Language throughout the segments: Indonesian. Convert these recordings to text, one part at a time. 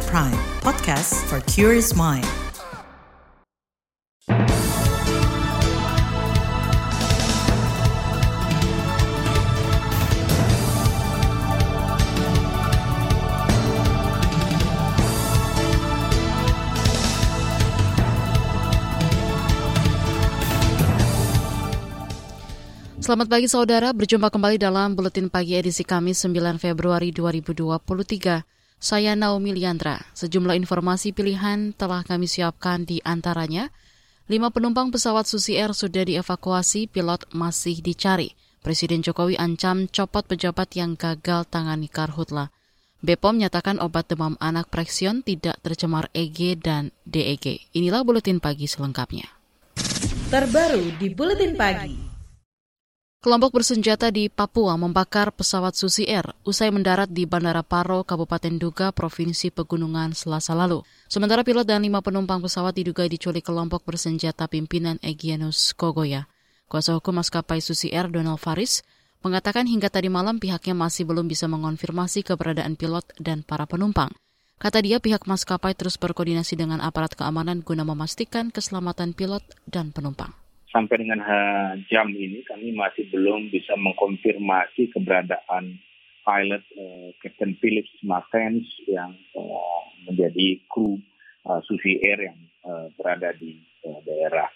KBR Prime, podcast for curious mind. Selamat pagi saudara, berjumpa kembali dalam Buletin Pagi edisi Kamis 9 Februari 2023. Saya Naomi Liandra. Sejumlah informasi pilihan telah kami siapkan di antaranya. Lima penumpang pesawat Susi Air sudah dievakuasi, pilot masih dicari. Presiden Jokowi ancam copot pejabat yang gagal tangani karhutla. Bepom menyatakan obat demam anak Prexion tidak tercemar EG dan DEG. Inilah Buletin Pagi selengkapnya. Terbaru di Buletin Pagi. Kelompok bersenjata di Papua membakar pesawat Susi Air usai mendarat di Bandara Paro, Kabupaten Duga, Provinsi Pegunungan Selasa lalu. Sementara pilot dan lima penumpang pesawat diduga diculik kelompok bersenjata pimpinan Egyanus Kogoya. Kuasa hukum maskapai Susi Air, Donald Faris, mengatakan hingga tadi malam pihaknya masih belum bisa mengonfirmasi keberadaan pilot dan para penumpang. Kata dia pihak maskapai terus berkoordinasi dengan aparat keamanan guna memastikan keselamatan pilot dan penumpang sampai dengan jam ini kami masih belum bisa mengkonfirmasi keberadaan pilot uh, Captain Philips Martens yang uh, menjadi kru uh, Susi Air yang uh, berada di uh, daerah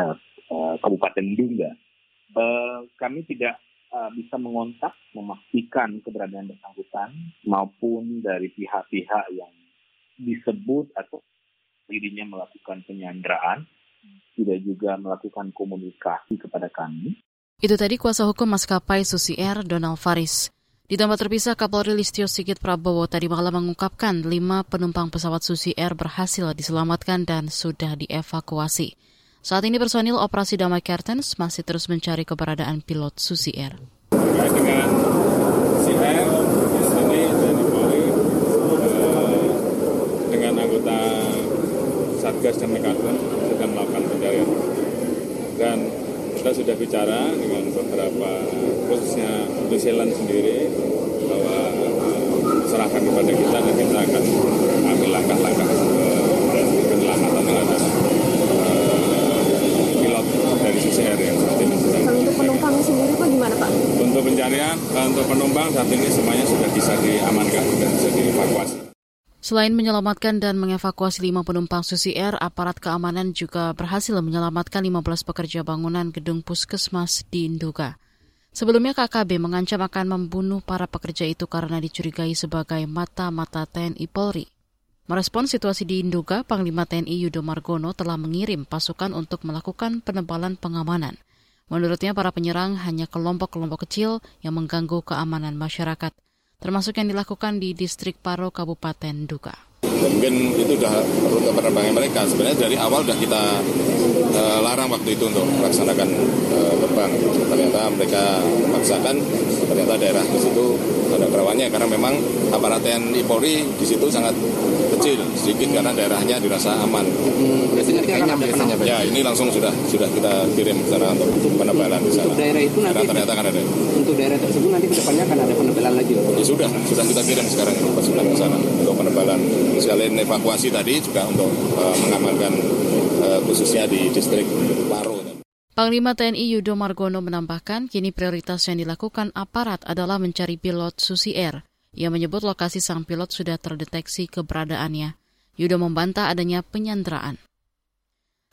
uh, Kabupaten Dunga. Uh, kami tidak uh, bisa mengontak memastikan keberadaan bersangkutan maupun dari pihak-pihak yang disebut atau dirinya melakukan penyanderaan tidak juga melakukan komunikasi kepada kami. Itu tadi kuasa hukum maskapai Susi Air, Donald Faris. Di tempat terpisah, Kapolri Listio Sigit Prabowo tadi malam mengungkapkan lima penumpang pesawat Susi Air berhasil diselamatkan dan sudah dievakuasi. Saat ini personil operasi Damai Kertens masih terus mencari keberadaan pilot Susi Air. dengan Susi Air, di sini Polri dengan anggota Satgas dan Mekaten sedang melakukan pencarian. Dan kita sudah bicara dengan beberapa khususnya New Zealand sendiri bahwa uh, serahkan kepada kita dan kita akan ambil langkah-langkah uh, penyelamatan terhadap uh, pilot dari CCR yang saat ini sedang Untuk penumpang sendiri Pak gimana Pak? Untuk pencarian, untuk penumpang saat ini semuanya sudah bisa diamankan, sudah bisa dievakuasi. Selain menyelamatkan dan mengevakuasi lima penumpang Susi Air, aparat keamanan juga berhasil menyelamatkan 15 pekerja bangunan gedung puskesmas di Induga. Sebelumnya KKB mengancam akan membunuh para pekerja itu karena dicurigai sebagai mata-mata TNI Polri. Merespon situasi di Induga, Panglima TNI Yudo Margono telah mengirim pasukan untuk melakukan penebalan pengamanan. Menurutnya para penyerang hanya kelompok-kelompok kecil yang mengganggu keamanan masyarakat termasuk yang dilakukan di distrik Paro, Kabupaten Duga. Mungkin itu sudah rute penerbangan mereka. Sebenarnya dari awal sudah kita uh, larang waktu itu untuk melaksanakan uh, terbang. Ternyata mereka memaksakan, ternyata daerah di situ ada kerawannya karena memang aparat TNI Polri di situ sangat kecil sedikit karena daerahnya dirasa aman. Hmm, biasanya biasanya, biasanya, Ya ini langsung sudah sudah kita kirim ke sana untuk penebalan di sana. Untuk daerah itu nanti karena ternyata kan ada. Untuk daerah tersebut nanti ke depannya akan ada penebalan lagi. Ya sudah sudah kita kirim sekarang ini pasukan ke sana untuk penebalan. Sekalian evakuasi tadi juga untuk uh, mengamankan uh, khususnya di distrik Paro. Panglima TNI Yudo Margono menambahkan kini prioritas yang dilakukan aparat adalah mencari pilot Susi Air. Ia menyebut lokasi sang pilot sudah terdeteksi keberadaannya. Yudo membantah adanya penyanderaan.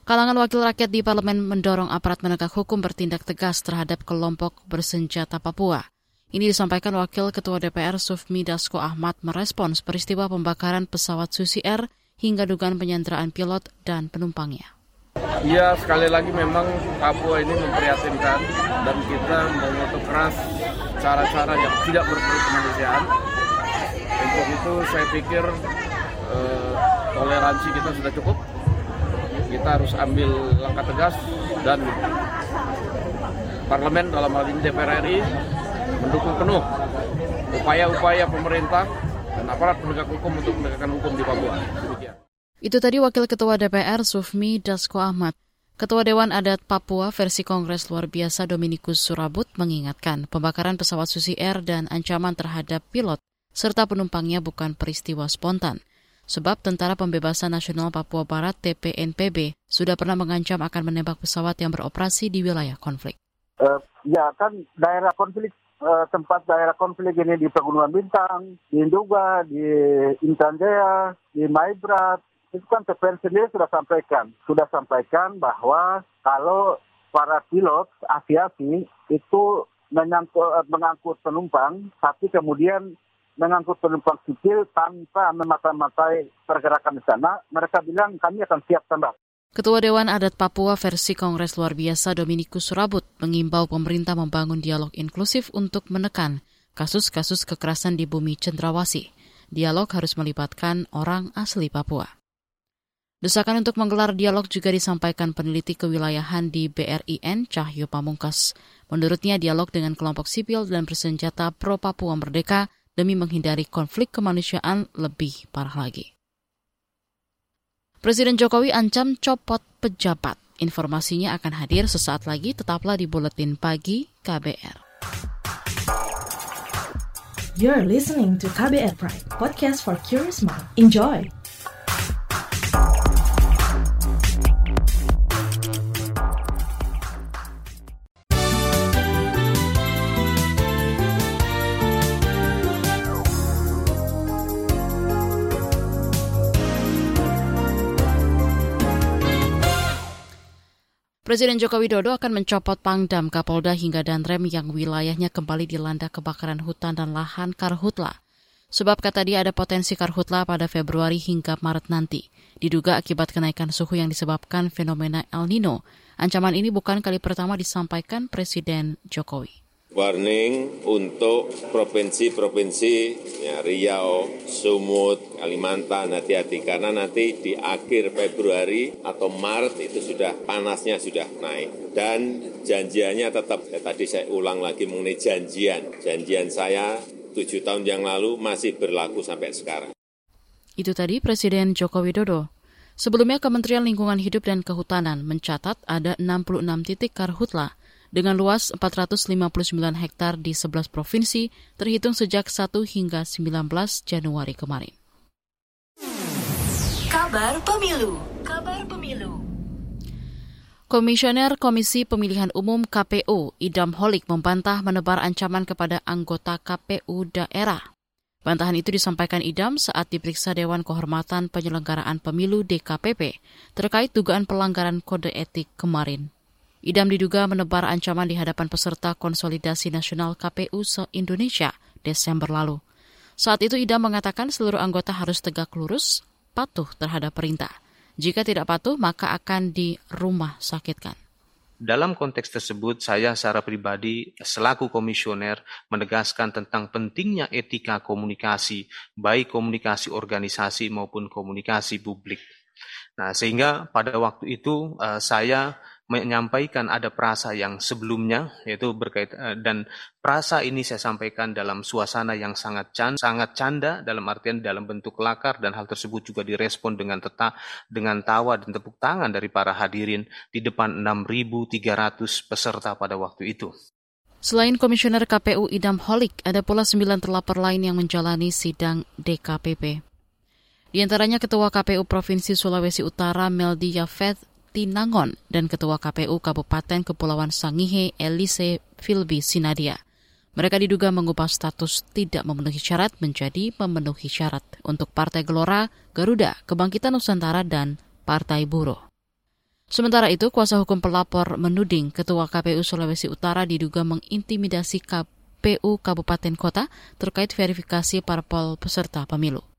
Kalangan wakil rakyat di parlemen mendorong aparat penegak hukum bertindak tegas terhadap kelompok bersenjata Papua. Ini disampaikan Wakil Ketua DPR Sufmi Dasko Ahmad merespons peristiwa pembakaran pesawat Susi Air hingga dugaan penyanderaan pilot dan penumpangnya. Ya sekali lagi memang Papua ini memprihatinkan dan kita mengutuk keras cara-cara yang tidak berkemanusiaan. Untuk itu saya pikir eh, toleransi kita sudah cukup. Kita harus ambil langkah tegas dan parlemen dalam hal ini DPR RI mendukung penuh upaya-upaya pemerintah dan aparat penegak hukum untuk menegakkan hukum di Papua. Demikian. Itu tadi Wakil Ketua DPR Sufmi Dasko Ahmad. Ketua Dewan Adat Papua versi Kongres Luar Biasa Dominikus Surabut mengingatkan pembakaran pesawat Susi Air dan ancaman terhadap pilot serta penumpangnya bukan peristiwa spontan. sebab Tentara Pembebasan Nasional Papua Barat TPNPB sudah pernah mengancam akan menembak pesawat yang beroperasi di wilayah konflik. Uh, ya kan daerah konflik uh, tempat daerah konflik ini di Pegunungan Bintang, di Induga, di Intan Jaya, di Maibrat, itu kan TPN sendiri sudah sampaikan, sudah sampaikan bahwa kalau para pilot aviasi itu menyangkut, eh, mengangkut penumpang, tapi kemudian mengangkut penumpang sipil tanpa memata-matai pergerakan di sana, mereka bilang kami akan siap tembak. Ketua Dewan Adat Papua versi Kongres Luar Biasa Dominikus Surabut mengimbau pemerintah membangun dialog inklusif untuk menekan kasus-kasus kekerasan di bumi cendrawasi. Dialog harus melibatkan orang asli Papua. Desakan untuk menggelar dialog juga disampaikan peneliti kewilayahan di BRIN Cahyo Pamungkas. Menurutnya dialog dengan kelompok sipil dan bersenjata pro Papua Merdeka demi menghindari konflik kemanusiaan lebih parah lagi. Presiden Jokowi ancam copot pejabat. Informasinya akan hadir sesaat lagi, tetaplah di Buletin Pagi KBR. You're listening to KBR Pride, podcast for curious mind. Enjoy! Presiden Joko Widodo akan mencopot Pangdam Kapolda hingga Danrem yang wilayahnya kembali dilanda kebakaran hutan dan lahan karhutla. Sebab kata dia ada potensi karhutla pada Februari hingga Maret nanti. Diduga akibat kenaikan suhu yang disebabkan fenomena El Nino. Ancaman ini bukan kali pertama disampaikan Presiden Jokowi warning untuk provinsi-provinsi ya, Riau, Sumut, Kalimantan hati-hati karena nanti di akhir Februari atau Maret itu sudah panasnya sudah naik dan janjiannya tetap ya, tadi saya ulang lagi mengenai janjian janjian saya tujuh tahun yang lalu masih berlaku sampai sekarang. Itu tadi Presiden Joko Widodo. Sebelumnya Kementerian Lingkungan Hidup dan Kehutanan mencatat ada 66 titik karhutla dengan luas 459 hektar di 11 provinsi terhitung sejak 1 hingga 19 Januari kemarin. Kabar Pemilu Kabar Pemilu Komisioner Komisi Pemilihan Umum KPU Idam Holik membantah menebar ancaman kepada anggota KPU daerah. Bantahan itu disampaikan Idam saat diperiksa Dewan Kehormatan Penyelenggaraan Pemilu DKPP terkait dugaan pelanggaran kode etik kemarin. Idam diduga menebar ancaman di hadapan peserta konsolidasi nasional KPU se-Indonesia Desember lalu. Saat itu Idam mengatakan seluruh anggota harus tegak lurus, patuh terhadap perintah. Jika tidak patuh, maka akan di rumah sakitkan. Dalam konteks tersebut, saya secara pribadi selaku komisioner menegaskan tentang pentingnya etika komunikasi, baik komunikasi organisasi maupun komunikasi publik. Nah, sehingga pada waktu itu uh, saya menyampaikan ada prasa yang sebelumnya yaitu berkait uh, dan prasa ini saya sampaikan dalam suasana yang sangat can, sangat canda dalam artian dalam bentuk lakar dan hal tersebut juga direspon dengan tetap dengan tawa dan tepuk tangan dari para hadirin di depan 6.300 peserta pada waktu itu. Selain Komisioner KPU Idam Holik, ada pula sembilan terlapor lain yang menjalani sidang DKPP. Di antaranya Ketua KPU Provinsi Sulawesi Utara Meldi Yafet Tinangon dan Ketua KPU Kabupaten Kepulauan Sangihe Elise Filbi Sinadia. Mereka diduga mengubah status tidak memenuhi syarat menjadi memenuhi syarat untuk Partai Gelora, Garuda, Kebangkitan Nusantara, dan Partai Buruh. Sementara itu, kuasa hukum pelapor menuding Ketua KPU Sulawesi Utara diduga mengintimidasi KPU Kabupaten Kota terkait verifikasi parpol peserta pemilu.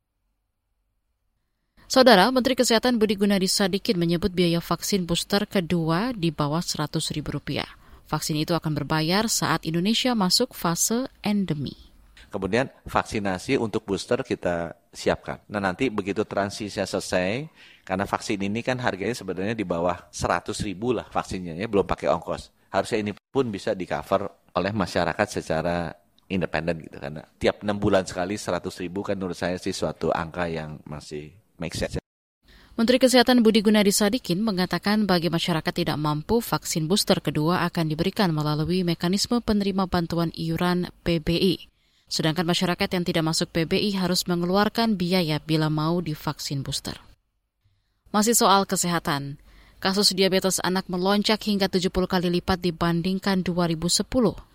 Saudara, Menteri Kesehatan Budi Gunadi Sadikin menyebut biaya vaksin booster kedua di bawah 100 ribu rupiah. Vaksin itu akan berbayar saat Indonesia masuk fase endemi. Kemudian vaksinasi untuk booster kita siapkan. Nah nanti begitu transisinya selesai, karena vaksin ini kan harganya sebenarnya di bawah 100 ribu lah vaksinnya, ya belum pakai ongkos. Harusnya ini pun bisa di cover oleh masyarakat secara independen gitu karena tiap enam bulan sekali 100 ribu kan menurut saya sih suatu angka yang masih make sense. Menteri Kesehatan Budi Gunadi Sadikin mengatakan bagi masyarakat tidak mampu vaksin booster kedua akan diberikan melalui mekanisme penerima bantuan iuran PBI. Sedangkan masyarakat yang tidak masuk PBI harus mengeluarkan biaya bila mau divaksin booster. Masih soal kesehatan, kasus diabetes anak melonjak hingga 70 kali lipat dibandingkan 2010.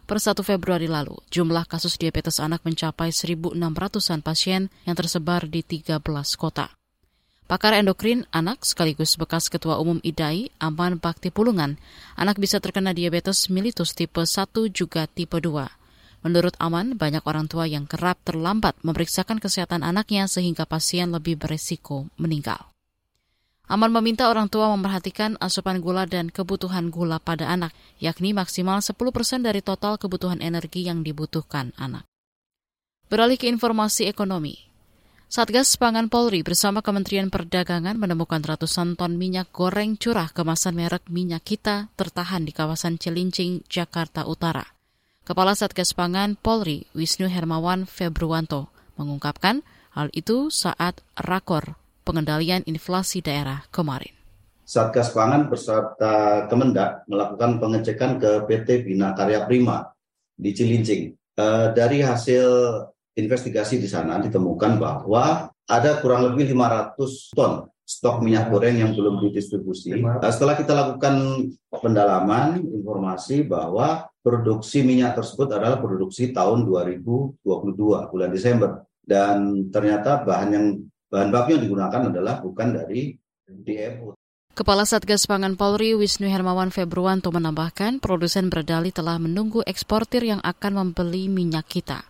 Per 1 Februari lalu, jumlah kasus diabetes anak mencapai 1.600-an pasien yang tersebar di 13 kota. Pakar endokrin anak sekaligus bekas Ketua Umum IDAI, Aman Bakti Pulungan, anak bisa terkena diabetes mellitus tipe 1 juga tipe 2. Menurut Aman, banyak orang tua yang kerap terlambat memeriksakan kesehatan anaknya sehingga pasien lebih beresiko meninggal. Aman meminta orang tua memperhatikan asupan gula dan kebutuhan gula pada anak, yakni maksimal 10% dari total kebutuhan energi yang dibutuhkan anak. Beralih ke informasi ekonomi. Satgas Pangan Polri bersama Kementerian Perdagangan menemukan ratusan ton minyak goreng curah kemasan merek minyak kita tertahan di kawasan Cilincing, Jakarta Utara. Kepala Satgas Pangan Polri Wisnu Hermawan Februanto mengungkapkan hal itu saat rakor pengendalian inflasi daerah kemarin. Satgas Pangan beserta Kemendak melakukan pengecekan ke PT Bina Karya Prima di Cilincing. E, dari hasil investigasi di sana ditemukan bahwa ada kurang lebih 500 ton stok minyak goreng yang belum didistribusi. Setelah kita lakukan pendalaman informasi bahwa produksi minyak tersebut adalah produksi tahun 2022 bulan Desember dan ternyata bahan yang bahan baku yang digunakan adalah bukan dari DMO. Kepala Satgas Pangan Polri Wisnu Hermawan Februanto menambahkan produsen berdali telah menunggu eksportir yang akan membeli minyak kita.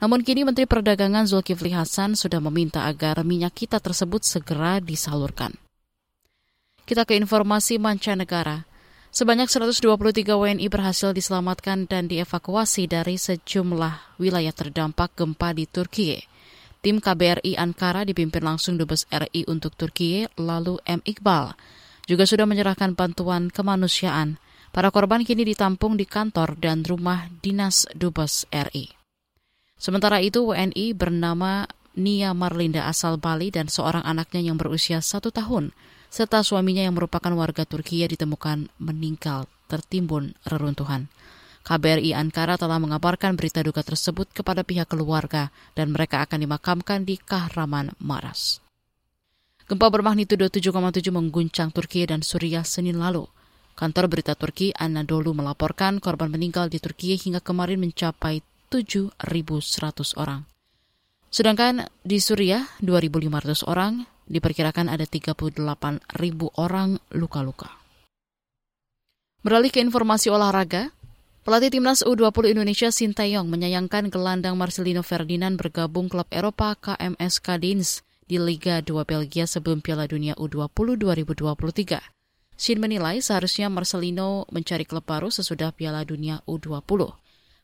Namun kini Menteri Perdagangan Zulkifli Hasan sudah meminta agar minyak kita tersebut segera disalurkan. Kita ke informasi mancanegara. Sebanyak 123 WNI berhasil diselamatkan dan dievakuasi dari sejumlah wilayah terdampak gempa di Turki. Tim KBRI Ankara dipimpin langsung Dubes RI untuk Turki, lalu M. Iqbal, juga sudah menyerahkan bantuan kemanusiaan. Para korban kini ditampung di kantor dan rumah dinas Dubes RI. Sementara itu, WNI bernama Nia Marlinda asal Bali dan seorang anaknya yang berusia satu tahun serta suaminya yang merupakan warga Turkiye ditemukan meninggal tertimbun reruntuhan. KBRI Ankara telah mengabarkan berita duka tersebut kepada pihak keluarga dan mereka akan dimakamkan di Kahraman Maras. Gempa bermagnitudo 7,7 mengguncang Turki dan Suriah Senin lalu. Kantor berita Turki Anadolu melaporkan korban meninggal di Turki hingga kemarin mencapai 7.100 orang. Sedangkan di Suriah 2.500 orang, diperkirakan ada 38 ribu orang luka-luka. Beralih ke informasi olahraga, pelatih timnas U20 Indonesia Sintayong menyayangkan gelandang Marcelino Ferdinand bergabung klub Eropa KMS Kadins di Liga 2 Belgia sebelum Piala Dunia U20 2023. Shin menilai seharusnya Marcelino mencari klub baru sesudah Piala Dunia U20.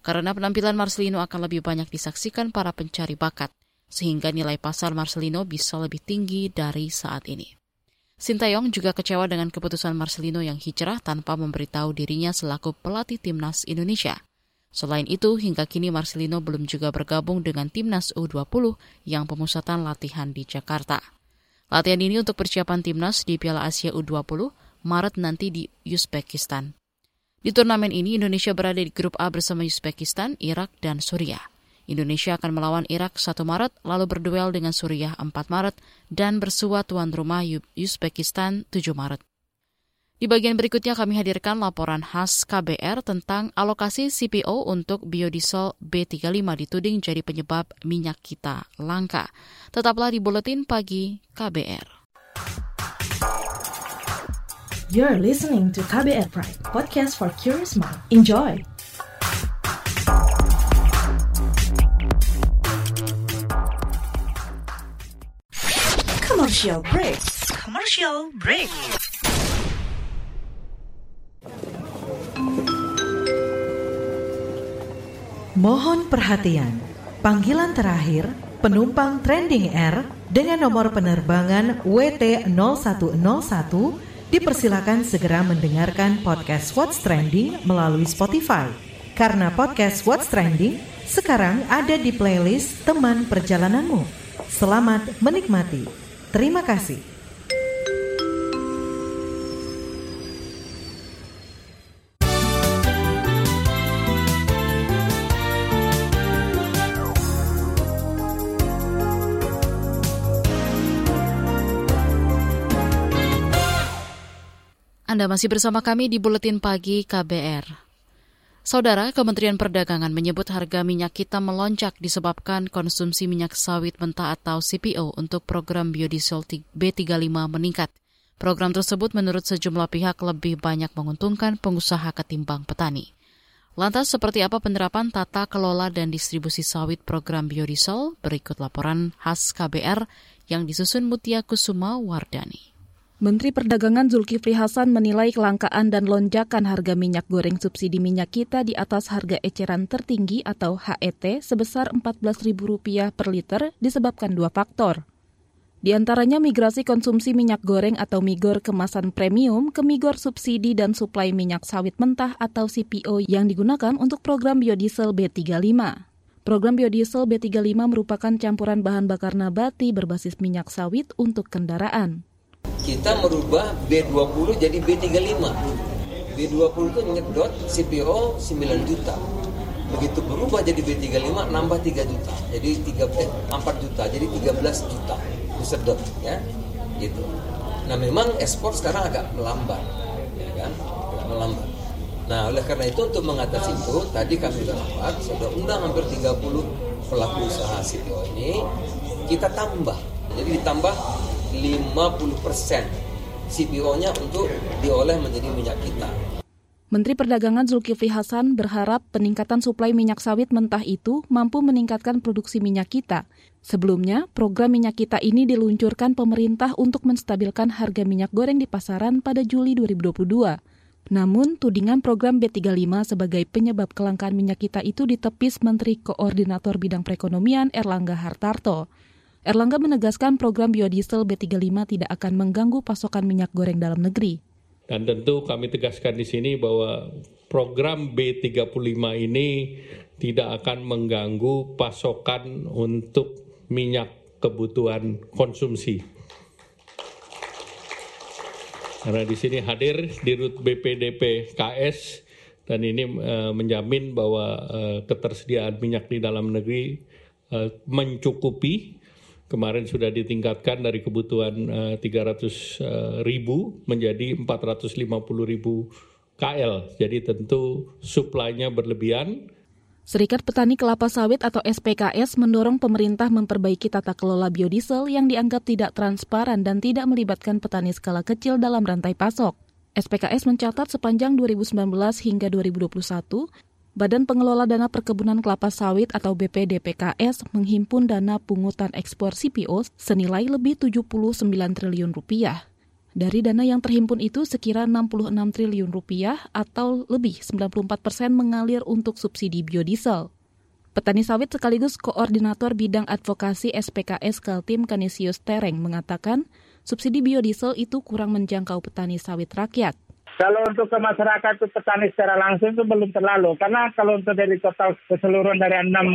Karena penampilan Marcelino akan lebih banyak disaksikan para pencari bakat sehingga nilai pasar Marcelino bisa lebih tinggi dari saat ini. Sintayong juga kecewa dengan keputusan Marcelino yang hijrah tanpa memberitahu dirinya selaku pelatih timnas Indonesia. Selain itu, hingga kini Marcelino belum juga bergabung dengan timnas U20 yang pemusatan latihan di Jakarta. Latihan ini untuk persiapan timnas di Piala Asia U20 Maret nanti di Uzbekistan. Di turnamen ini Indonesia berada di grup A bersama Uzbekistan, Irak, dan Suriah. Indonesia akan melawan Irak 1 Maret, lalu berduel dengan Suriah 4 Maret, dan bersua tuan rumah Uzbekistan 7 Maret. Di bagian berikutnya kami hadirkan laporan khas KBR tentang alokasi CPO untuk biodiesel B35 dituding jadi penyebab minyak kita langka. Tetaplah di Buletin Pagi KBR. You're listening to KBR Pride, podcast for curious mind. Enjoy! Commercial break. Commercial break. Mohon perhatian. Panggilan terakhir penumpang Trending Air dengan nomor penerbangan WT0101 dipersilakan segera mendengarkan podcast What's Trending melalui Spotify. Karena podcast What's Trending sekarang ada di playlist teman perjalananmu. Selamat menikmati. Terima kasih. Anda masih bersama kami di Buletin Pagi KBR. Saudara, Kementerian Perdagangan menyebut harga minyak kita melonjak disebabkan konsumsi minyak sawit mentah atau CPO untuk program biodiesel B35 meningkat. Program tersebut menurut sejumlah pihak lebih banyak menguntungkan pengusaha ketimbang petani. Lantas seperti apa penerapan tata kelola dan distribusi sawit program biodiesel? Berikut laporan khas KBR yang disusun Mutia Kusuma Wardani. Menteri Perdagangan Zulkifli Hasan menilai kelangkaan dan lonjakan harga minyak goreng subsidi minyak kita di atas harga eceran tertinggi atau HET sebesar Rp14.000 per liter disebabkan dua faktor. Di antaranya migrasi konsumsi minyak goreng atau migor kemasan premium ke migor subsidi dan suplai minyak sawit mentah atau CPO yang digunakan untuk program biodiesel B35. Program biodiesel B35 merupakan campuran bahan bakar nabati berbasis minyak sawit untuk kendaraan kita merubah B20 jadi B35. B20 itu nyedot CPO 9 juta. Begitu berubah jadi B35 nambah 3 juta. Jadi 3 eh, 4 juta, jadi 13 juta disedot ya. Gitu. Nah, memang ekspor sekarang agak melambat. Ya kan? Agak melambat. Nah, oleh karena itu untuk mengatasi itu, tadi kami sudah rapat, sudah undang hampir 30 pelaku usaha CPO ini, kita tambah. Jadi ditambah 50% CPO-nya untuk diolah menjadi minyak kita. Menteri Perdagangan Zulkifli Hasan berharap peningkatan suplai minyak sawit mentah itu mampu meningkatkan produksi minyak kita. Sebelumnya, program minyak kita ini diluncurkan pemerintah untuk menstabilkan harga minyak goreng di pasaran pada Juli 2022. Namun, tudingan program B35 sebagai penyebab kelangkaan minyak kita itu ditepis Menteri Koordinator Bidang Perekonomian Erlangga Hartarto. Erlangga menegaskan program biodiesel B35 tidak akan mengganggu pasokan minyak goreng dalam negeri. Dan tentu kami tegaskan di sini bahwa program B35 ini tidak akan mengganggu pasokan untuk minyak kebutuhan konsumsi. Karena di sini hadir di Rut BPDP KS dan ini uh, menjamin bahwa uh, ketersediaan minyak di dalam negeri uh, mencukupi kemarin sudah ditingkatkan dari kebutuhan uh, 300 uh, ribu menjadi 450 ribu KL. Jadi tentu suplainya berlebihan. Serikat Petani Kelapa Sawit atau SPKS mendorong pemerintah memperbaiki tata kelola biodiesel yang dianggap tidak transparan dan tidak melibatkan petani skala kecil dalam rantai pasok. SPKS mencatat sepanjang 2019 hingga 2021, Badan Pengelola Dana Perkebunan Kelapa Sawit atau BPDPKS menghimpun dana pungutan ekspor CPO senilai lebih 79 triliun rupiah. Dari dana yang terhimpun itu sekira 66 triliun rupiah atau lebih 94 persen mengalir untuk subsidi biodiesel. Petani sawit sekaligus koordinator bidang advokasi SPKS Kaltim Kanisius Tereng mengatakan subsidi biodiesel itu kurang menjangkau petani sawit rakyat. Kalau untuk ke masyarakat itu petani secara langsung itu belum terlalu. Karena kalau untuk dari total keseluruhan dari enam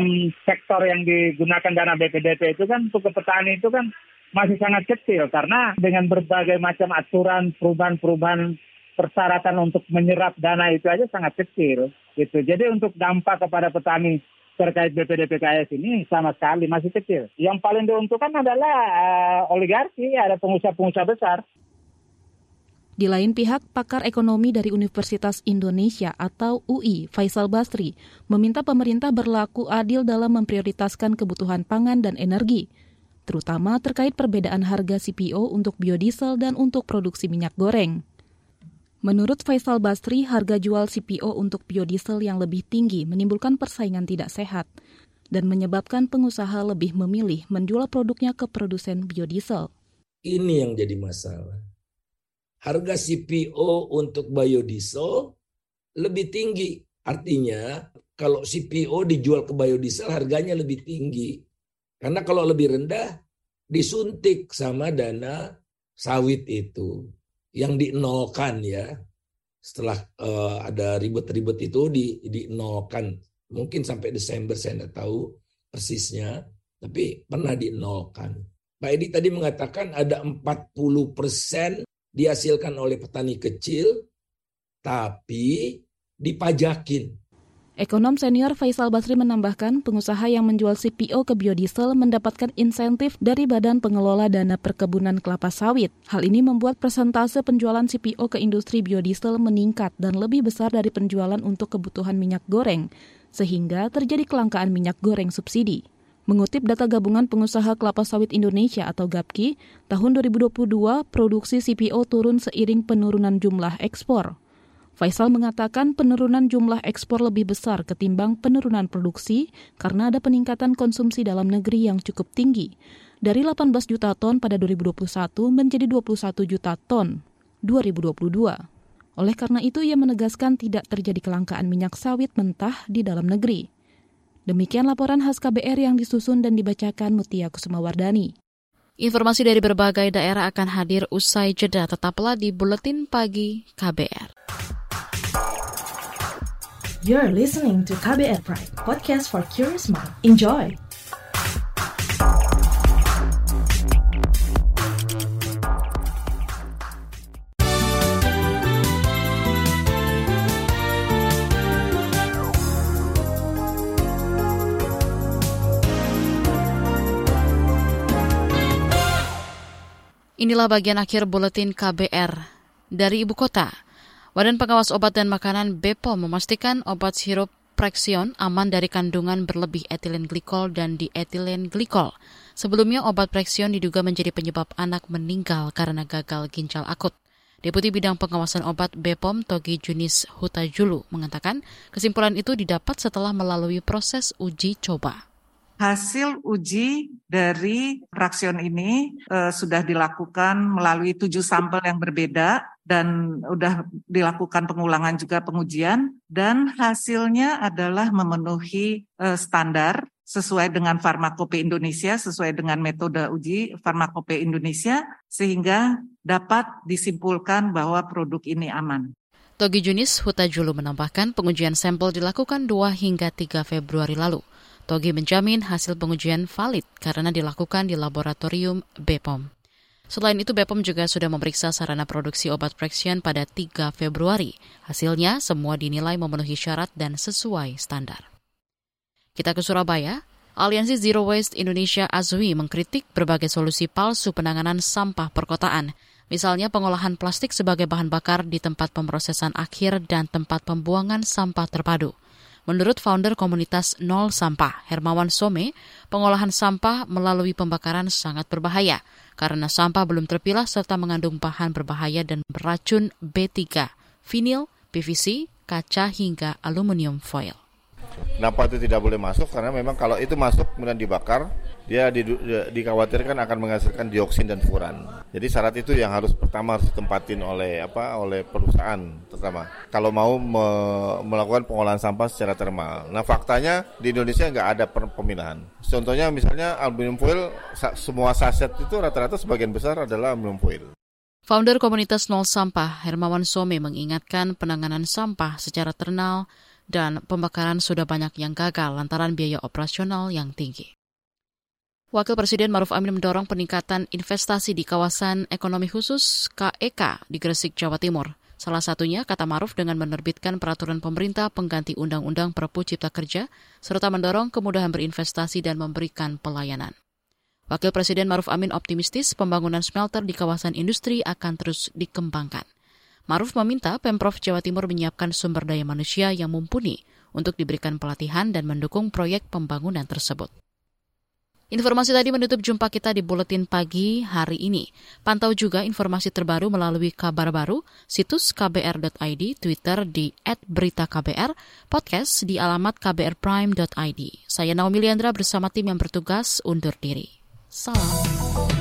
sektor yang digunakan dana BPDP itu kan untuk ke petani itu kan masih sangat kecil. Karena dengan berbagai macam aturan perubahan-perubahan persyaratan untuk menyerap dana itu aja sangat kecil. gitu. Jadi untuk dampak kepada petani terkait BPDPKS ini sama sekali masih kecil. Yang paling diuntungkan adalah uh, oligarki, ada pengusaha-pengusaha besar. Di lain pihak, pakar ekonomi dari Universitas Indonesia atau UI, Faisal Basri, meminta pemerintah berlaku adil dalam memprioritaskan kebutuhan pangan dan energi, terutama terkait perbedaan harga CPO untuk biodiesel dan untuk produksi minyak goreng. Menurut Faisal Basri, harga jual CPO untuk biodiesel yang lebih tinggi menimbulkan persaingan tidak sehat dan menyebabkan pengusaha lebih memilih menjual produknya ke produsen biodiesel. Ini yang jadi masalah harga CPO untuk biodiesel lebih tinggi. Artinya kalau CPO dijual ke biodiesel harganya lebih tinggi. Karena kalau lebih rendah disuntik sama dana sawit itu yang dinolkan ya. Setelah uh, ada ribet-ribet itu di dinolkan. Mungkin sampai Desember saya tidak tahu persisnya, tapi pernah dinolkan. Pak Edi tadi mengatakan ada 40 persen dihasilkan oleh petani kecil, tapi dipajakin. Ekonom senior Faisal Basri menambahkan, pengusaha yang menjual CPO ke biodiesel mendapatkan insentif dari Badan Pengelola Dana Perkebunan Kelapa Sawit. Hal ini membuat persentase penjualan CPO ke industri biodiesel meningkat dan lebih besar dari penjualan untuk kebutuhan minyak goreng, sehingga terjadi kelangkaan minyak goreng subsidi. Mengutip data Gabungan Pengusaha Kelapa Sawit Indonesia atau GAPKI, tahun 2022 produksi CPO turun seiring penurunan jumlah ekspor. Faisal mengatakan penurunan jumlah ekspor lebih besar ketimbang penurunan produksi karena ada peningkatan konsumsi dalam negeri yang cukup tinggi. Dari 18 juta ton pada 2021 menjadi 21 juta ton 2022. Oleh karena itu, ia menegaskan tidak terjadi kelangkaan minyak sawit mentah di dalam negeri. Demikian laporan khas KBR yang disusun dan dibacakan Mutia Kusumawardani. Informasi dari berbagai daerah akan hadir usai jeda. Tetaplah di Buletin Pagi KBR. You're listening to KBR Pride, podcast for curious mind. Enjoy! Inilah bagian akhir buletin KBR dari ibu kota. Badan Pengawas Obat dan Makanan BPOM memastikan obat sirup Prexion aman dari kandungan berlebih etilen glikol dan dietilen glikol. Sebelumnya obat Prexion diduga menjadi penyebab anak meninggal karena gagal ginjal akut. Deputi Bidang Pengawasan Obat BPOM Togi Junis Hutajulu mengatakan kesimpulan itu didapat setelah melalui proses uji coba. Hasil uji dari fraksion ini uh, sudah dilakukan melalui tujuh sampel yang berbeda dan sudah dilakukan pengulangan juga pengujian dan hasilnya adalah memenuhi uh, standar sesuai dengan farmakope Indonesia, sesuai dengan metode uji farmakope Indonesia, sehingga dapat disimpulkan bahwa produk ini aman. Togi Junis Hutajulu menambahkan pengujian sampel dilakukan 2 hingga 3 Februari lalu. Togi menjamin hasil pengujian valid karena dilakukan di laboratorium BPOM. Selain itu, BPOM juga sudah memeriksa sarana produksi obat Prexion pada 3 Februari. Hasilnya, semua dinilai memenuhi syarat dan sesuai standar. Kita ke Surabaya. Aliansi Zero Waste Indonesia AZWI mengkritik berbagai solusi palsu penanganan sampah perkotaan. Misalnya pengolahan plastik sebagai bahan bakar di tempat pemrosesan akhir dan tempat pembuangan sampah terpadu. Menurut founder komunitas Nol Sampah, Hermawan Some, pengolahan sampah melalui pembakaran sangat berbahaya karena sampah belum terpilah serta mengandung bahan berbahaya dan beracun B3, vinil, PVC, kaca hingga aluminium foil. Kenapa itu tidak boleh masuk? Karena memang kalau itu masuk kemudian dibakar, dia di, di, dikhawatirkan akan menghasilkan dioksin dan furan. Jadi syarat itu yang harus pertama harus ditempatin oleh apa? Oleh perusahaan terutama. Kalau mau me, melakukan pengolahan sampah secara termal. Nah faktanya di Indonesia nggak ada pemilahan. Contohnya misalnya aluminium foil, semua saset itu rata-rata sebagian besar adalah aluminium foil. Founder komunitas Nol Sampah, Hermawan Some mengingatkan penanganan sampah secara ternal dan pembakaran sudah banyak yang gagal lantaran biaya operasional yang tinggi. Wakil Presiden Maruf Amin mendorong peningkatan investasi di kawasan ekonomi khusus KEK di Gresik, Jawa Timur. Salah satunya, kata Maruf, dengan menerbitkan peraturan pemerintah pengganti Undang-Undang Perpu Cipta Kerja, serta mendorong kemudahan berinvestasi dan memberikan pelayanan. Wakil Presiden Maruf Amin optimistis pembangunan smelter di kawasan industri akan terus dikembangkan. Maruf meminta Pemprov Jawa Timur menyiapkan sumber daya manusia yang mumpuni untuk diberikan pelatihan dan mendukung proyek pembangunan tersebut. Informasi tadi menutup jumpa kita di Buletin Pagi hari ini. Pantau juga informasi terbaru melalui kabar baru, situs kbr.id, Twitter di @beritaKBR, podcast di alamat kbrprime.id. Saya Naomi Liandra bersama tim yang bertugas undur diri. Salam.